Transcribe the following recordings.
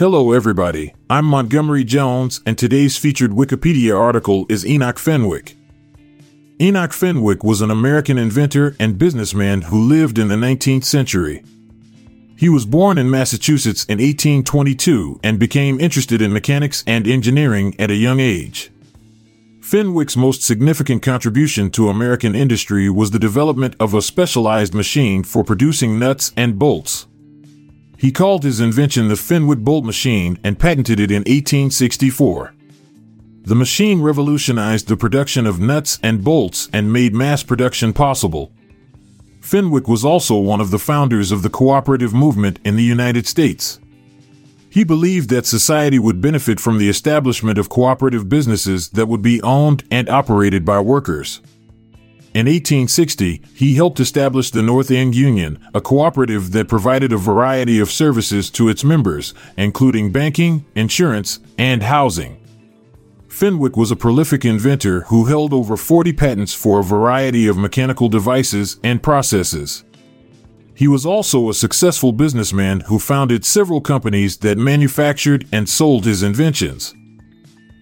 Hello, everybody. I'm Montgomery Jones, and today's featured Wikipedia article is Enoch Fenwick. Enoch Fenwick was an American inventor and businessman who lived in the 19th century. He was born in Massachusetts in 1822 and became interested in mechanics and engineering at a young age. Fenwick's most significant contribution to American industry was the development of a specialized machine for producing nuts and bolts. He called his invention the Fenwick bolt machine and patented it in 1864. The machine revolutionized the production of nuts and bolts and made mass production possible. Fenwick was also one of the founders of the cooperative movement in the United States. He believed that society would benefit from the establishment of cooperative businesses that would be owned and operated by workers. In 1860, he helped establish the North End Union, a cooperative that provided a variety of services to its members, including banking, insurance, and housing. Fenwick was a prolific inventor who held over 40 patents for a variety of mechanical devices and processes. He was also a successful businessman who founded several companies that manufactured and sold his inventions.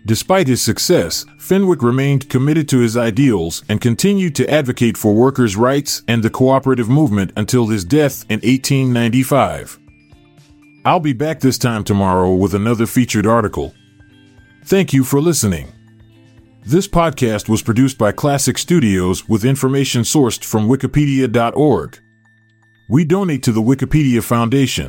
Despite his success, Fenwick remained committed to his ideals and continued to advocate for workers' rights and the cooperative movement until his death in 1895. I'll be back this time tomorrow with another featured article. Thank you for listening. This podcast was produced by Klassic Studios with information sourced from Wikipedia.org. We donate to the Wikipedia Foundation.